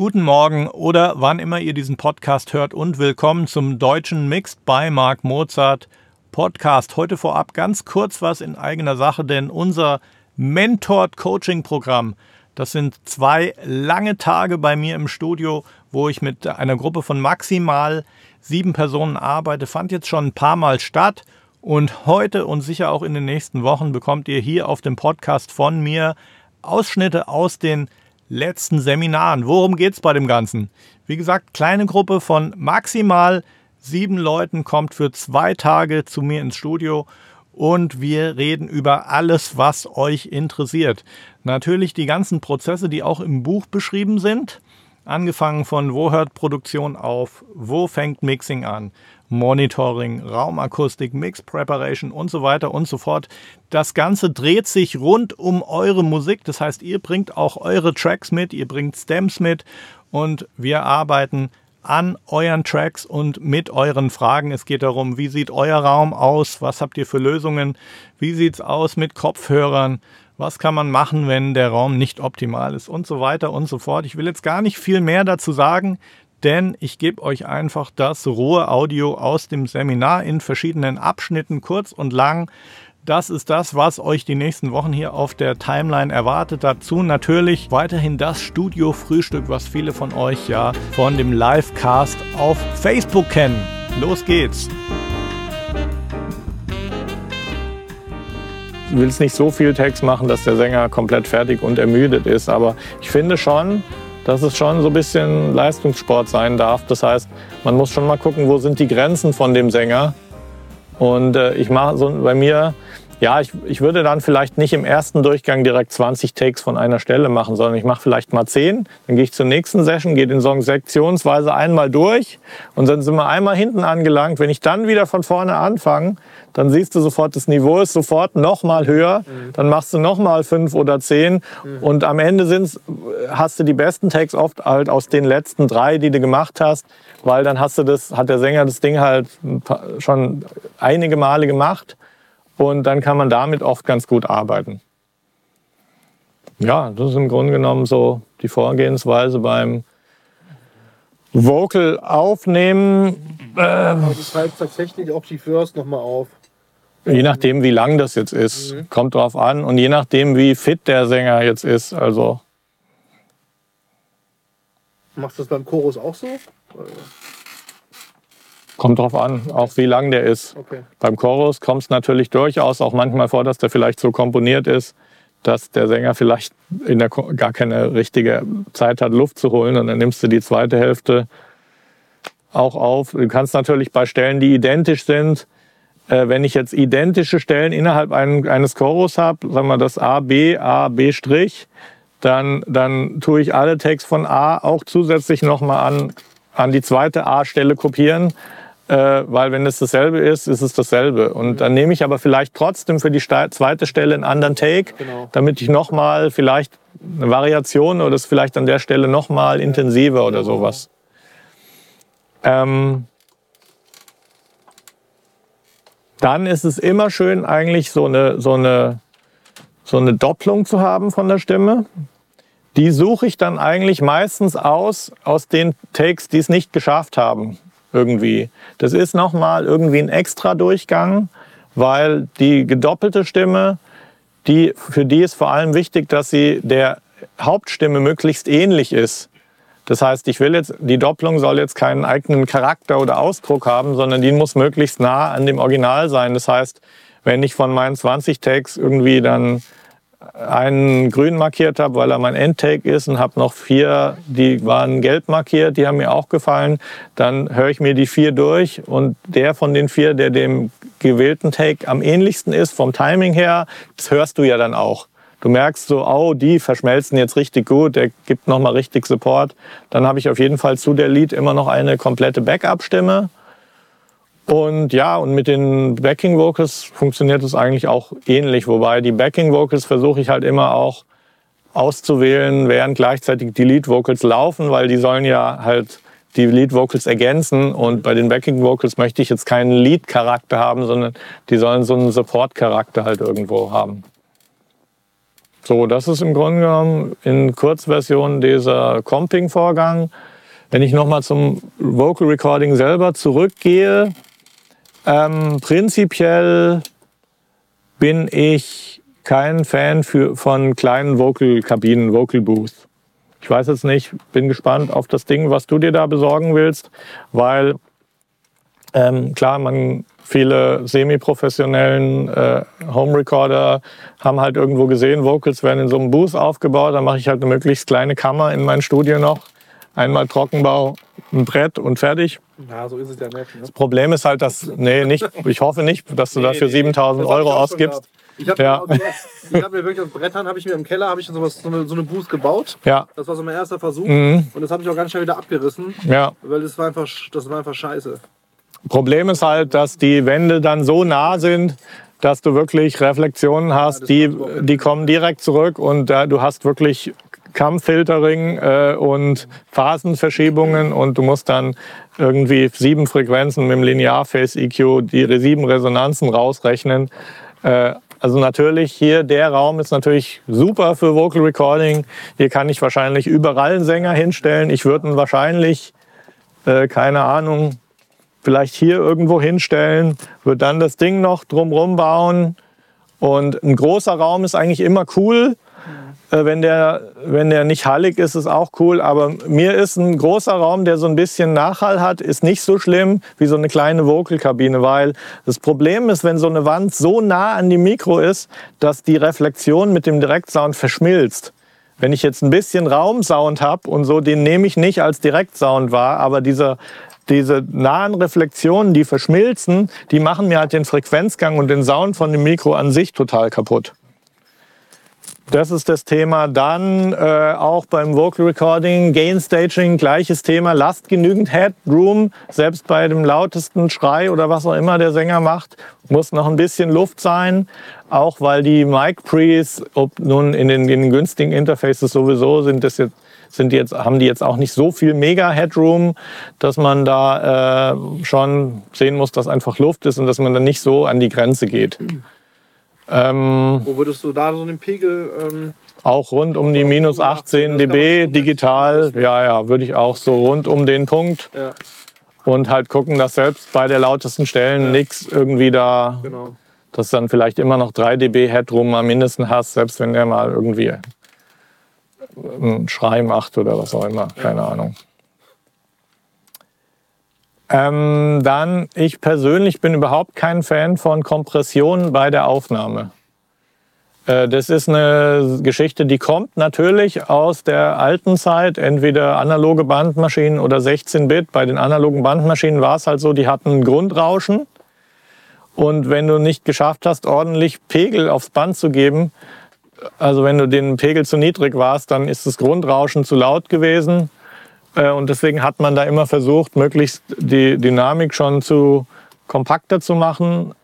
guten Morgen oder wann immer ihr diesen Podcast hört und willkommen zum deutschen Mixed by Mark Mozart Podcast. Heute vorab ganz kurz was in eigener Sache, denn unser Mentored Coaching Programm, das sind zwei lange Tage bei mir im Studio, wo ich mit einer Gruppe von maximal sieben Personen arbeite, fand jetzt schon ein paar Mal statt. Und heute und sicher auch in den nächsten Wochen bekommt ihr hier auf dem Podcast von mir Ausschnitte aus den letzten Seminaren. Worum geht es bei dem Ganzen? Wie gesagt, kleine Gruppe von maximal sieben Leuten kommt für zwei Tage zu mir ins Studio und wir reden über alles, was euch interessiert. Natürlich die ganzen Prozesse, die auch im Buch beschrieben sind. Angefangen von wo hört Produktion auf, wo fängt Mixing an, Monitoring, Raumakustik, Mix Preparation und so weiter und so fort. Das Ganze dreht sich rund um eure Musik. Das heißt, ihr bringt auch eure Tracks mit, ihr bringt Stems mit und wir arbeiten an euren Tracks und mit euren Fragen. Es geht darum, wie sieht euer Raum aus? Was habt ihr für Lösungen? Wie sieht es aus mit Kopfhörern? Was kann man machen, wenn der Raum nicht optimal ist und so weiter und so fort. Ich will jetzt gar nicht viel mehr dazu sagen, denn ich gebe euch einfach das rohe Audio aus dem Seminar in verschiedenen Abschnitten, kurz und lang. Das ist das, was euch die nächsten Wochen hier auf der Timeline erwartet. Dazu natürlich weiterhin das Studio-Frühstück, was viele von euch ja von dem Livecast auf Facebook kennen. Los geht's! Willst nicht so viel Text machen, dass der Sänger komplett fertig und ermüdet ist. Aber ich finde schon, dass es schon so ein bisschen Leistungssport sein darf. Das heißt, man muss schon mal gucken, wo sind die Grenzen von dem Sänger. Und äh, ich mache so bei mir ja, ich, ich würde dann vielleicht nicht im ersten Durchgang direkt 20 Takes von einer Stelle machen, sondern ich mache vielleicht mal 10, dann gehe ich zur nächsten Session, gehe den Song sektionsweise einmal durch und dann sind wir einmal hinten angelangt. Wenn ich dann wieder von vorne anfange, dann siehst du sofort, das Niveau ist sofort noch mal höher, mhm. dann machst du noch mal fünf oder zehn mhm. und am Ende sind's, hast du die besten Takes oft halt aus den letzten drei, die du gemacht hast, weil dann hast du das, hat der Sänger das Ding halt schon einige Male gemacht und dann kann man damit oft ganz gut arbeiten. Ja, das ist im Grunde genommen so die Vorgehensweise beim Vocal aufnehmen. Äh, also du schreibst tatsächlich auch die First nochmal auf. Je nachdem, wie lang das jetzt ist, mhm. kommt drauf an. Und je nachdem, wie fit der Sänger jetzt ist. Also. Machst du das beim Chorus auch so? Kommt drauf an, auch wie lang der ist. Okay. Beim Chorus kommt es natürlich durchaus auch manchmal vor, dass der vielleicht so komponiert ist, dass der Sänger vielleicht in der gar keine richtige Zeit hat, Luft zu holen. Und dann nimmst du die zweite Hälfte auch auf. Du kannst natürlich bei Stellen, die identisch sind, äh, wenn ich jetzt identische Stellen innerhalb ein, eines Chorus habe, sagen wir das A, B, A, B', dann, dann tue ich alle Tags von A auch zusätzlich nochmal an, an die zweite A-Stelle kopieren weil wenn es dasselbe ist, ist es dasselbe. Und dann nehme ich aber vielleicht trotzdem für die zweite Stelle einen anderen Take, genau. damit ich nochmal vielleicht eine Variation oder es vielleicht an der Stelle nochmal intensiver oder sowas. Ähm, dann ist es immer schön, eigentlich so eine, so, eine, so eine Doppelung zu haben von der Stimme. Die suche ich dann eigentlich meistens aus, aus den Takes, die es nicht geschafft haben irgendwie. Das ist nochmal irgendwie ein extra Durchgang, weil die gedoppelte Stimme, die, für die ist vor allem wichtig, dass sie der Hauptstimme möglichst ähnlich ist. Das heißt, ich will jetzt, die Doppelung soll jetzt keinen eigenen Charakter oder Ausdruck haben, sondern die muss möglichst nah an dem Original sein. Das heißt, wenn ich von meinen 20 Takes irgendwie dann einen grün markiert habe, weil er mein Endtake ist und habe noch vier, die waren gelb markiert, die haben mir auch gefallen. Dann höre ich mir die vier durch und der von den vier, der dem gewählten Take am ähnlichsten ist, vom Timing her, das hörst du ja dann auch. Du merkst so, oh, die verschmelzen jetzt richtig gut, der gibt nochmal richtig Support. Dann habe ich auf jeden Fall zu der Lied immer noch eine komplette Backup-Stimme und ja, und mit den Backing Vocals funktioniert es eigentlich auch ähnlich, wobei die Backing Vocals versuche ich halt immer auch auszuwählen, während gleichzeitig die Lead Vocals laufen, weil die sollen ja halt die Lead Vocals ergänzen und bei den Backing Vocals möchte ich jetzt keinen Lead Charakter haben, sondern die sollen so einen Support Charakter halt irgendwo haben. So, das ist im Grunde genommen in Kurzversion dieser Comping-Vorgang. Wenn ich nochmal zum Vocal Recording selber zurückgehe, ähm, prinzipiell bin ich kein Fan für, von kleinen Vocal-Kabinen, Vocal Booths. Ich weiß jetzt nicht, bin gespannt auf das Ding, was du dir da besorgen willst, weil ähm, klar, man viele semi-professionellen äh, Home Recorder haben halt irgendwo gesehen, Vocals werden in so einem Booth aufgebaut. Da mache ich halt eine möglichst kleine Kammer in mein Studio noch. Einmal Trockenbau, ein Brett und fertig. Ja, so ist es ja nicht. Ne? Das Problem ist halt, dass, nee, nicht, ich hoffe nicht, dass du nee, dafür nee, 7000 Euro ausgibst. Ich habe ja. mir, hab mir wirklich aus Brettern, habe ich mir im Keller, habe ich sowas, so, eine, so eine Boost gebaut. Ja. Das war so mein erster Versuch. Mhm. Und das habe ich auch ganz schnell wieder abgerissen. Ja. Weil das war einfach, das war einfach scheiße. Problem ist halt, dass die Wände dann so nah sind, dass du wirklich Reflexionen hast, die, die kommen direkt zurück und äh, du hast wirklich Kammfiltering äh, und Phasenverschiebungen und du musst dann irgendwie sieben Frequenzen mit dem Linear-Phase-EQ die sieben Resonanzen rausrechnen. Äh, also natürlich hier, der Raum ist natürlich super für Vocal Recording. Hier kann ich wahrscheinlich überall einen Sänger hinstellen. Ich würde ihn wahrscheinlich, äh, keine Ahnung, vielleicht hier irgendwo hinstellen, würde dann das Ding noch drumrum bauen. Und ein großer Raum ist eigentlich immer cool. Äh, wenn der, wenn der nicht hallig ist, ist auch cool. Aber mir ist ein großer Raum, der so ein bisschen Nachhall hat, ist nicht so schlimm wie so eine kleine Vocalkabine, weil das Problem ist, wenn so eine Wand so nah an dem Mikro ist, dass die Reflexion mit dem Direktsound verschmilzt. Wenn ich jetzt ein bisschen Raumsound habe und so, den nehme ich nicht als Direktsound wahr, aber dieser diese nahen Reflexionen, die verschmilzen, die machen mir halt den Frequenzgang und den Sound von dem Mikro an sich total kaputt. Das ist das Thema. Dann äh, auch beim Vocal Recording, Gain Staging, gleiches Thema. Lasst genügend Headroom. Selbst bei dem lautesten Schrei oder was auch immer der Sänger macht, muss noch ein bisschen Luft sein. Auch weil die Mic Pre's, ob nun in den, in den günstigen Interfaces sowieso sind, das jetzt sind jetzt, haben die jetzt auch nicht so viel Mega-Headroom, dass man da äh, schon sehen muss, dass einfach Luft ist und dass man dann nicht so an die Grenze geht. Ähm, Wo würdest du da so den Pegel? Ähm, auch rund um die minus 18 dB digital. Ja, ja, würde ich auch so rund um den Punkt. Ja. Und halt gucken, dass selbst bei der lautesten Stellen ja. nichts irgendwie da, genau. dass dann vielleicht immer noch 3 dB Headroom am mindesten hast, selbst wenn der mal irgendwie einen Schrei macht oder was auch immer. Keine ja. Ahnung. Ähm, dann, ich persönlich bin überhaupt kein Fan von Kompression bei der Aufnahme. Äh, das ist eine Geschichte, die kommt natürlich aus der alten Zeit, entweder analoge Bandmaschinen oder 16-Bit. Bei den analogen Bandmaschinen war es halt so, die hatten Grundrauschen. Und wenn du nicht geschafft hast, ordentlich Pegel aufs Band zu geben, also wenn du den Pegel zu niedrig warst, dann ist das Grundrauschen zu laut gewesen. Äh, und deswegen hat man da immer versucht, möglichst die Dynamik schon zu kompakter zu machen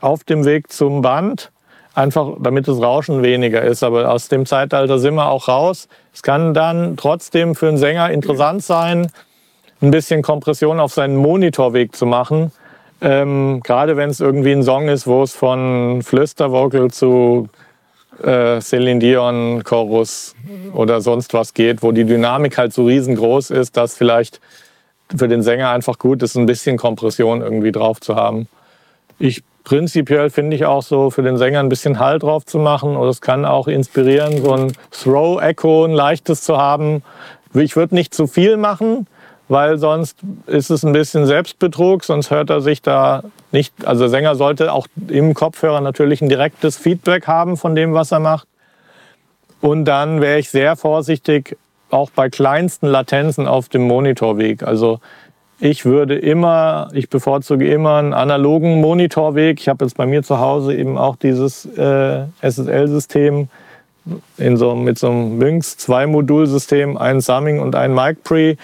auf dem Weg zum Band. Einfach damit das Rauschen weniger ist. Aber aus dem Zeitalter sind wir auch raus. Es kann dann trotzdem für einen Sänger interessant sein, ein bisschen Kompression auf seinen Monitorweg zu machen. Ähm, gerade wenn es irgendwie ein Song ist, wo es von Flüstervocal zu äh, Celine Dion Chorus oder sonst was geht, wo die Dynamik halt so riesengroß ist, dass vielleicht für den Sänger einfach gut ist, ein bisschen Kompression irgendwie drauf zu haben. Ich prinzipiell finde ich auch so für den Sänger ein bisschen Hall drauf zu machen oder es kann auch inspirieren, so ein Throw Echo, ein leichtes zu haben. Ich würde nicht zu viel machen, weil sonst ist es ein bisschen Selbstbetrug, sonst hört er sich da nicht. Also der Sänger sollte auch im Kopfhörer natürlich ein direktes Feedback haben von dem, was er macht. Und dann wäre ich sehr vorsichtig, auch bei kleinsten Latenzen auf dem Monitorweg. Also ich würde immer, ich bevorzuge immer einen analogen Monitorweg. Ich habe jetzt bei mir zu Hause eben auch dieses äh, SSL-System in so, mit so einem Lynx zwei Modulsystem, ein Summing und ein Mic Pre.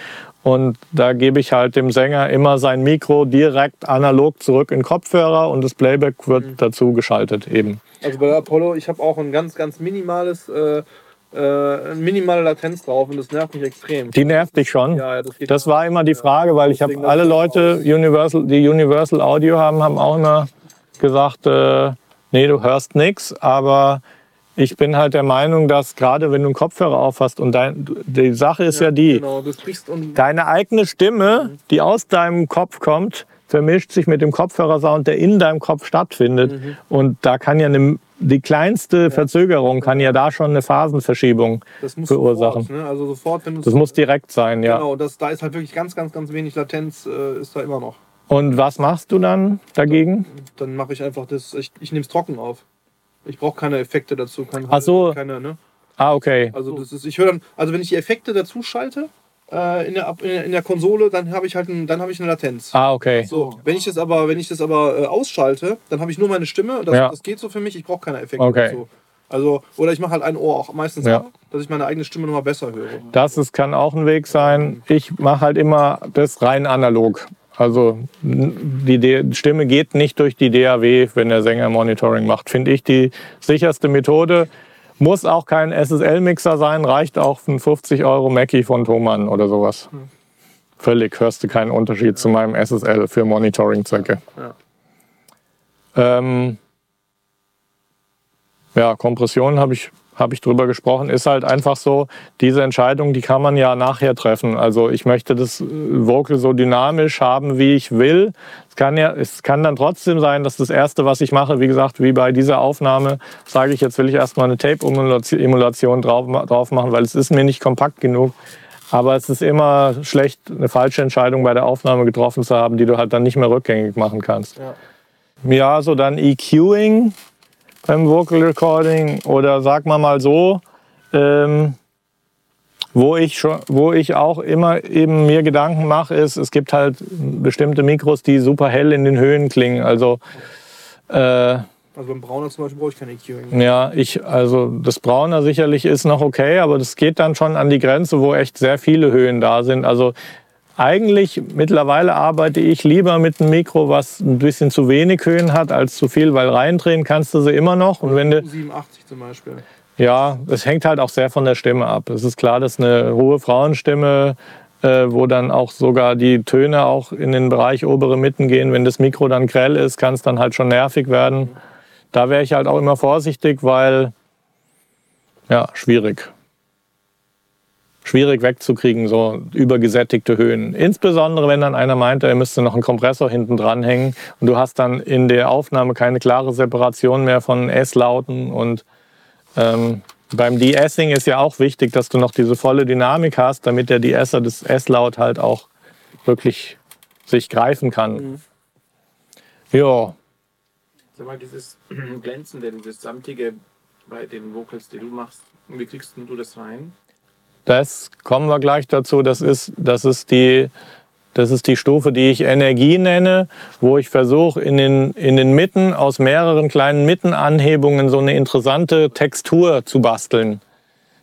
Und da gebe ich halt dem Sänger immer sein Mikro direkt analog zurück in Kopfhörer und das Playback wird mhm. dazu geschaltet eben. Also bei Apollo, ich habe auch ein ganz, ganz minimales, äh, äh, minimale Latenz drauf und das nervt mich extrem. Die nervt dich schon? Ja, ja das, das war immer die Frage, weil ich habe alle Leute, Universal, die Universal Audio haben, haben auch immer gesagt, äh, nee, du hörst nichts, aber ich bin halt der Meinung, dass gerade wenn du einen Kopfhörer aufhast und dein, die Sache ist ja, die, Genau, deine eigene Stimme, die aus deinem Kopf kommt, vermischt sich mit dem Kopfhörersound, der in deinem Kopf stattfindet. Mhm. Und da kann ja eine, die kleinste Verzögerung kann ja da schon eine Phasenverschiebung das muss verursachen. sofort, ne? Also sofort, wenn Das muss direkt sein, ja. Genau, das, da ist halt wirklich ganz, ganz, ganz wenig Latenz, äh, ist da immer noch. Und was machst du dann dagegen? Dann mache ich einfach das, ich, ich nehme es trocken auf. Ich brauche keine Effekte dazu, kein, Ach so. keine, ne? Ah, okay. Also das ist, ich höre dann, also wenn ich die Effekte dazu schalte äh, in, der, in der- Konsole, dann habe ich halt ein, dann habe ich eine Latenz. Ah, okay. So, wenn ich das aber, wenn ich das aber äh, ausschalte, dann habe ich nur meine Stimme. Das, Ja. das geht so für mich. Ich brauche keine Effekte Okay. dazu. Also, oder ich mache halt ein Ohr auch meistens Ja. ab, dass ich meine eigene Stimme nochmal besser höre. Das ist, kann auch ein Weg sein. Ich mache halt immer das rein analog. Also die Stimme geht nicht durch die DAW, wenn der Sänger Monitoring macht. Finde ich die sicherste Methode. Muss auch kein SSL-Mixer sein, reicht auch ein 50 Euro Mackie von Thomann oder sowas. Völlig hörst du keinen Unterschied zu meinem SSL für Monitoring-Zwecke. Ja. Ähm, ja, Kompression habe ich, hab ich drüber gesprochen. Ist halt einfach so, diese Entscheidung, die kann man ja nachher treffen. Also ich möchte das äh, Vocal so dynamisch haben, wie ich will. Es kann, ja, es kann dann trotzdem sein, dass das Erste, was ich mache, wie gesagt, wie bei dieser Aufnahme, sage ich, jetzt will ich erstmal eine Tape-Emulation drauf, drauf machen, weil es ist mir nicht kompakt genug. Aber es ist immer schlecht, eine falsche Entscheidung bei der Aufnahme getroffen zu haben, die du halt dann nicht mehr rückgängig machen kannst. Ja. Ja, so dann EQing beim Vocal Recording oder sag mal mal so, ähm, wo ich schon, wo ich auch immer eben mir Gedanken mache, ist, es gibt halt bestimmte Mikros, die super hell in den Höhen klingen. Also äh, Also beim Brauner zum Beispiel brauche ich keine EQing. ja, ich, also das Brauner sicherlich ist noch okay, aber das geht dann schon an die Grenze, wo echt sehr viele Höhen da sind. Also eigentlich mittlerweile arbeite ich lieber mit einem Mikro, was ein bisschen zu wenig Höhen hat als zu viel, weil reindrehen kannst du sie immer noch. Und wenn du, 87 zum Beispiel. ja, es hängt halt auch sehr von der Stimme ab. Es ist klar, dass eine hohe Frauenstimme, äh, wo dann auch sogar die Töne auch in den Bereich obere Mitten gehen, wenn das Mikro dann grell ist, kann es dann halt schon nervig werden. Da wäre ich halt auch immer vorsichtig, weil ja, schwierig. Schwierig wegzukriegen, so übergesättigte Höhen. Insbesondere, wenn dann einer meinte, er müsste noch einen Kompressor hinten dranhängen und du hast dann in der Aufnahme keine klare Separation mehr von S-Lauten und ähm, beim De-Essing ist ja auch wichtig, dass du noch diese volle Dynamik hast, damit der De-Esser das S-Laut halt auch wirklich sich greifen kann. Ja, Sag mal, dieses Glänzende, dieses Samtige bei den Vocals, die du machst, wie kriegst du das rein? Das kommen wir gleich dazu. Das ist, das ist, die, das ist die Stufe, die ich Energie nenne, wo ich versuche, in den, in den Mitten aus mehreren kleinen Mittenanhebungen so eine interessante Textur zu basteln.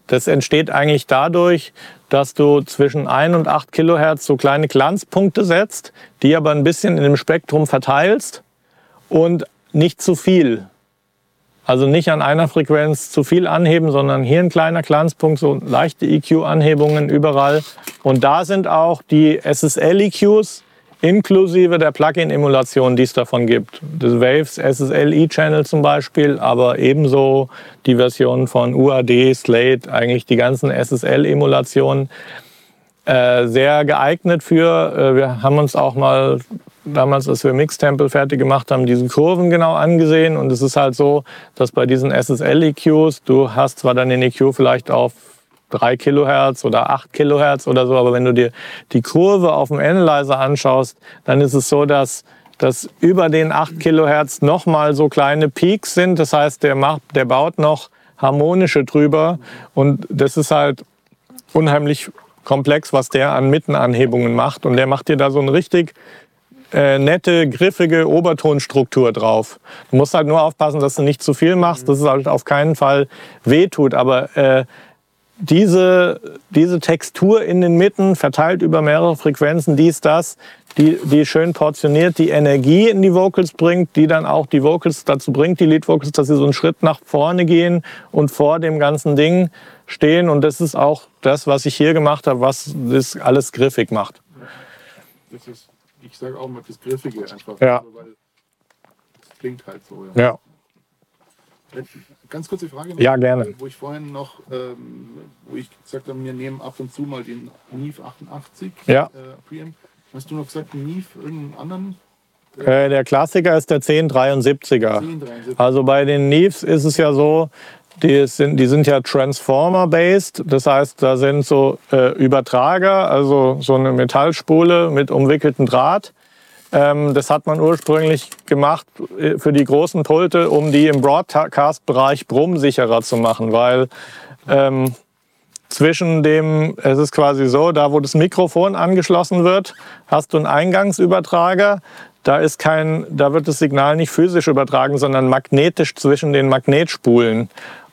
Das entsteht eigentlich dadurch, dass du zwischen 1 und 8 Kilohertz so kleine Glanzpunkte setzt, die aber ein bisschen in dem Spektrum verteilst und nicht zu viel. Also nicht an einer Frequenz zu viel anheben, sondern hier ein kleiner Glanzpunkt, so leichte EQ-Anhebungen überall. Und da sind auch die SSL-EQs inklusive der Plugin-Emulation, die es davon gibt. Das Waves SSL-E-Channel zum Beispiel, aber ebenso die Version von UAD, Slate, eigentlich die ganzen SSL-Emulationen. Äh, sehr geeignet für, äh, wir haben uns auch mal damals, als wir Mixtemple fertig gemacht haben, diese Kurven genau angesehen. Und es ist halt so, dass bei diesen SSL-EQs, du hast zwar dann den EQ vielleicht auf 3 Kilohertz oder 8 Kilohertz oder so, aber wenn du dir die Kurve auf dem Analyzer anschaust, dann ist es so, dass, dass über den 8 Kilohertz nochmal so kleine Peaks sind. Das heißt, der, macht, der baut noch harmonische drüber. Und das ist halt unheimlich komplex, was der an Mittenanhebungen macht. Und der macht dir da so ein richtig äh, nette, griffige Obertonstruktur drauf. Du musst halt nur aufpassen, dass du nicht zu viel machst, dass es halt auf keinen Fall wehtut. Aber äh, diese, diese Textur in den Mitten, verteilt über mehrere Frequenzen, dies, das, die, die schön portioniert, die Energie in die Vocals bringt, die dann auch die Vocals dazu bringt, die Lead Vocals, dass sie so einen Schritt nach vorne gehen und vor dem ganzen Ding stehen. Und das ist auch das, was ich hier gemacht habe, was das alles griffig macht. Das ist, ich sage auch mal das Griffige einfach. Ja. Weil es klingt halt so. Ja. Ja. Ganz kurze Frage. noch, Ja, gerne. Wo ich vorhin noch, ähm, wo ich gesagt habe, wir nehmen ab und zu mal den Neve 88 Ja. äh, Preamp. Hast du noch gesagt, Neve, irgendeinen anderen? Äh, der Klassiker ist der 1073er. 1073. Also bei den Neves ist es ja so, die sind, die sind ja Transformer-based. Das heißt, da sind so äh, Übertrager, also so eine Metallspule mit umwickeltem Draht. Ähm, das hat man ursprünglich gemacht äh, für die großen Pulte, um die im Broadcast-Bereich brummsicherer zu machen, weil ähm, zwischen dem, es ist quasi so, da wo das Mikrofon angeschlossen wird, hast du einen Eingangsübertrager. Da ist kein, da wird das Signal nicht physisch übertragen, sondern magnetisch zwischen den Magnetspulen.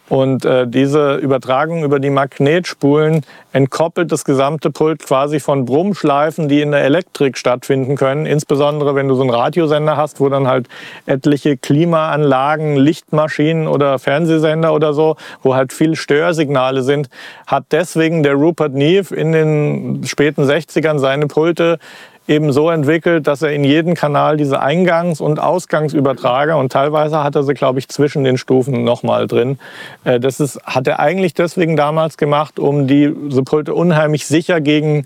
Und äh, diese Übertragung über die Magnetspulen entkoppelt das gesamte Pult quasi von Brummschleifen, die in der Elektrik stattfinden können. Insbesondere wenn du so einen Radiosender hast, wo dann halt etliche Klimaanlagen, Lichtmaschinen oder Fernsehsender oder so, wo halt viel Störsignale sind, hat deswegen der Rupert Neve in den späten 60ern seine Pulte eben so entwickelt, dass er in jeden Kanal diese Eingangs- und Ausgangsübertrager und teilweise hat er sie, glaube ich, zwischen den Stufen nochmal drin. Äh, Das ist, hat er eigentlich deswegen damals gemacht, um die so Pulte unheimlich sicher gegen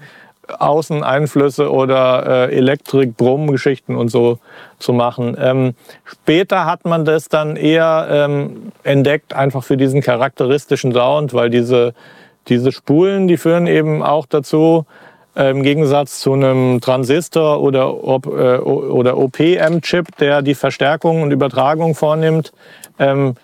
Außeneinflüsse oder äh, Elektrik, Brummgeschichten und so zu machen. Ähm, später hat man das dann eher ähm, entdeckt, einfach für diesen charakteristischen Sound, weil diese, diese Spulen, die führen eben auch dazu, im Gegensatz zu einem Transistor oder, äh, oder OPM-Chip, der die Verstärkung und Übertragung vornimmt, ähm,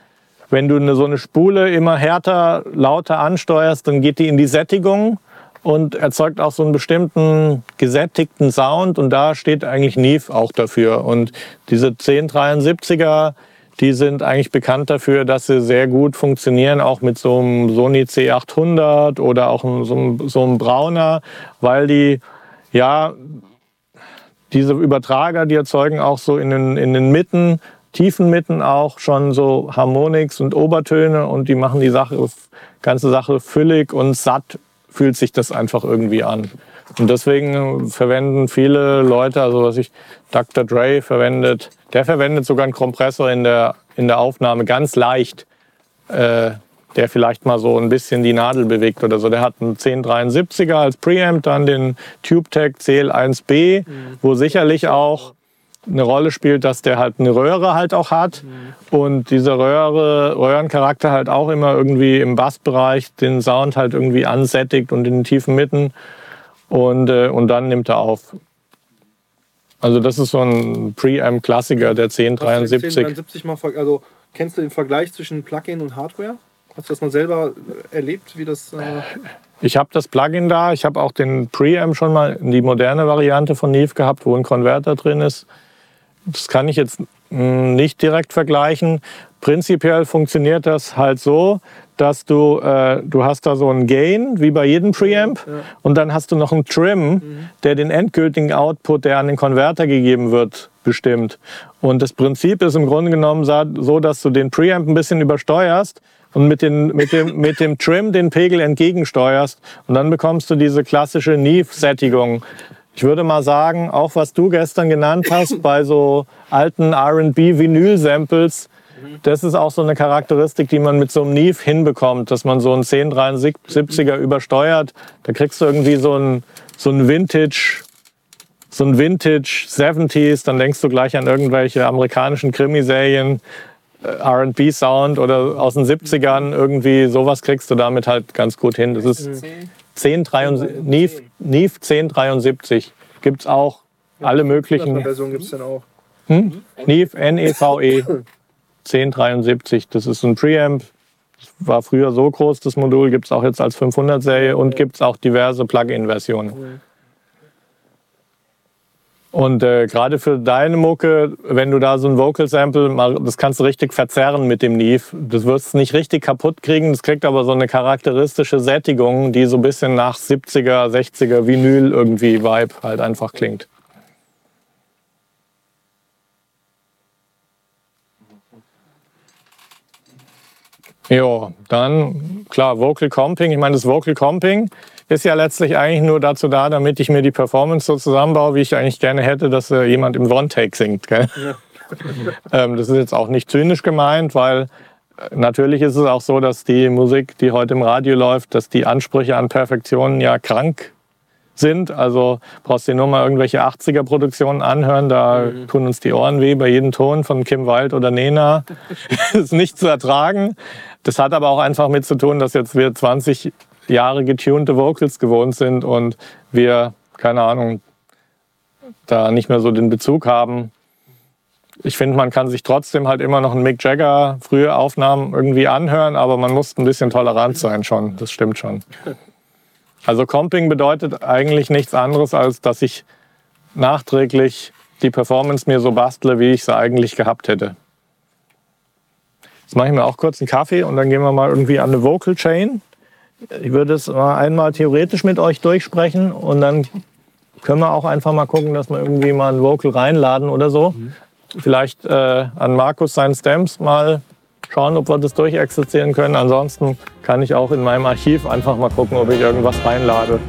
wenn du so eine Spule immer härter, lauter ansteuerst, dann geht die in die Sättigung und erzeugt auch so einen bestimmten gesättigten Sound und da steht eigentlich Neve auch dafür. Und diese 1073er, die sind eigentlich bekannt dafür, dass sie sehr gut funktionieren, auch mit so einem Sony C800 oder auch so einem, so einem Brauner, weil die ja diese Übertrager, die erzeugen auch so in den, in den Mitten, tiefen Mitten auch schon so Harmonics und Obertöne und die machen die Sache, ganze Sache füllig und satt fühlt sich das einfach irgendwie an. Und deswegen verwenden viele Leute, also was ich, Dr. Dre verwendet, der verwendet sogar einen Kompressor in der, in der Aufnahme ganz leicht, äh, der vielleicht mal so ein bisschen die Nadel bewegt oder so. Der hat einen 1073er als Preamp, dann den TubeTech CL1B, wo sicherlich auch eine Rolle spielt, dass der halt eine Röhre halt auch hat und diese Röhre, Röhrencharakter halt auch immer irgendwie im Bassbereich den Sound halt irgendwie ansättigt und in den tiefen Mitten und, äh, und dann nimmt er auf. Also das ist so ein Preamp-Klassiker, der Hast du den 1073. 1073 mal, also kennst du den Vergleich zwischen Plugin und Hardware? Hast du das mal selber erlebt, wie das? Äh, Ich habe das Plugin da, ich habe auch den Preamp schon mal, die moderne Variante von Neve gehabt, wo ein Konverter drin ist. Das kann ich jetzt nicht direkt vergleichen. Prinzipiell funktioniert das halt so, dass du, äh, du hast da so einen Gain, wie bei jedem Preamp, und dann hast du noch einen Trim, der den endgültigen Output, der an den Konverter gegeben wird, bestimmt. Und das Prinzip ist im Grunde genommen so, dass du den Preamp ein bisschen übersteuerst und mit, den, mit, dem, mit dem Trim den Pegel entgegensteuerst. Und dann bekommst du diese klassische Neve-Sättigung. Ich würde mal sagen, auch was du gestern genannt hast, bei so alten RB-Vinyl-Samples, das ist auch so eine Charakteristik, die man mit so einem Neve hinbekommt, dass man so einen 1073er übersteuert. Da kriegst du irgendwie so ein, so ein Vintage, so ein Vintage 70s, dann denkst du gleich an irgendwelche amerikanischen Krimiserien, äh, R&B-Sound oder aus den 70ern, irgendwie sowas kriegst du damit halt ganz gut hin. Das ist 1073, Neve, Neve 1073. Gibt's auch alle möglichen. Version gibt es dann auch. Hm? Neve, N-E-V-E 1073. Das ist ein Preamp. Das war früher so groß, das Modul. Gibt es auch jetzt als 500-Serie und gibt es auch diverse Plug-in-Versionen. Und äh, gerade für deine Mucke, wenn du da so ein Vocal Sample, mal, das kannst du richtig verzerren mit dem Neve. Das wirst du nicht richtig kaputt kriegen. Das kriegt aber so eine charakteristische Sättigung, die so ein bisschen nach 70er, 60er Vinyl irgendwie Vibe halt einfach klingt. Ja, dann klar, Vocal Comping. Ich meine, das Vocal Comping ist ja letztlich eigentlich nur dazu da, damit ich mir die Performance so zusammenbaue, wie ich eigentlich gerne hätte, dass äh, jemand im One-Take singt. Gell? ähm, das ist jetzt auch nicht zynisch gemeint, weil natürlich ist es auch so, dass die Musik, die heute im Radio läuft, dass die Ansprüche an Perfektion ja krank sind. Also brauchst du dir nur mal irgendwelche 80er-Produktionen anhören, da mhm. tun uns die Ohren weh bei jedem Ton von Kim Wilde oder Nena. ist nicht zu ertragen. Das hat aber auch einfach mit zu tun, dass jetzt wir 20 Jahre getunte Vocals gewohnt sind und wir, keine Ahnung, da nicht mehr so den Bezug haben. Ich finde, man kann sich trotzdem halt immer noch einen Mick Jagger frühe Aufnahmen irgendwie anhören, aber man muss ein bisschen tolerant sein schon. Das stimmt schon. Also Comping bedeutet eigentlich nichts anderes, als dass ich nachträglich die Performance mir so bastle, wie ich sie eigentlich gehabt hätte. Jetzt mache ich mir auch kurz einen Kaffee und dann gehen wir mal irgendwie an eine Vocal Chain. Ich würde es mal einmal theoretisch mit euch durchsprechen und dann können wir auch einfach mal gucken, dass wir irgendwie mal ein Vocal reinladen oder so. Mhm. Vielleicht äh, an Markus seinen Stamps mal schauen, ob wir das durchexerzieren können. Ansonsten kann ich auch in meinem Archiv einfach mal gucken, ob ich irgendwas reinlade.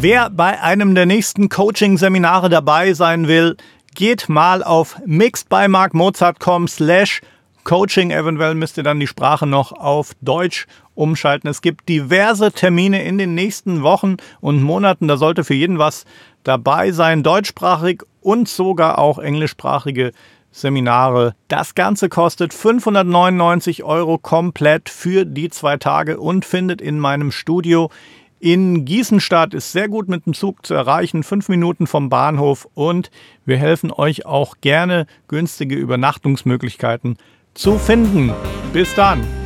Wer bei einem der nächsten Coaching-Seminare dabei sein will, geht mal auf mixedbymarkmozart.com slash coaching. Eventuell müsst ihr dann die Sprache noch auf Deutsch umschalten. Es gibt diverse Termine in den nächsten Wochen und Monaten. Da sollte für jeden was dabei sein, deutschsprachig und sogar auch englischsprachige Seminare. Das Ganze kostet 599 Euro komplett für die zwei Tage und findet in meinem Studio in Gießen statt. Ist sehr gut mit dem Zug zu erreichen, fünf Minuten vom Bahnhof und wir helfen euch auch gerne günstige Übernachtungsmöglichkeiten zu finden. Bis dann!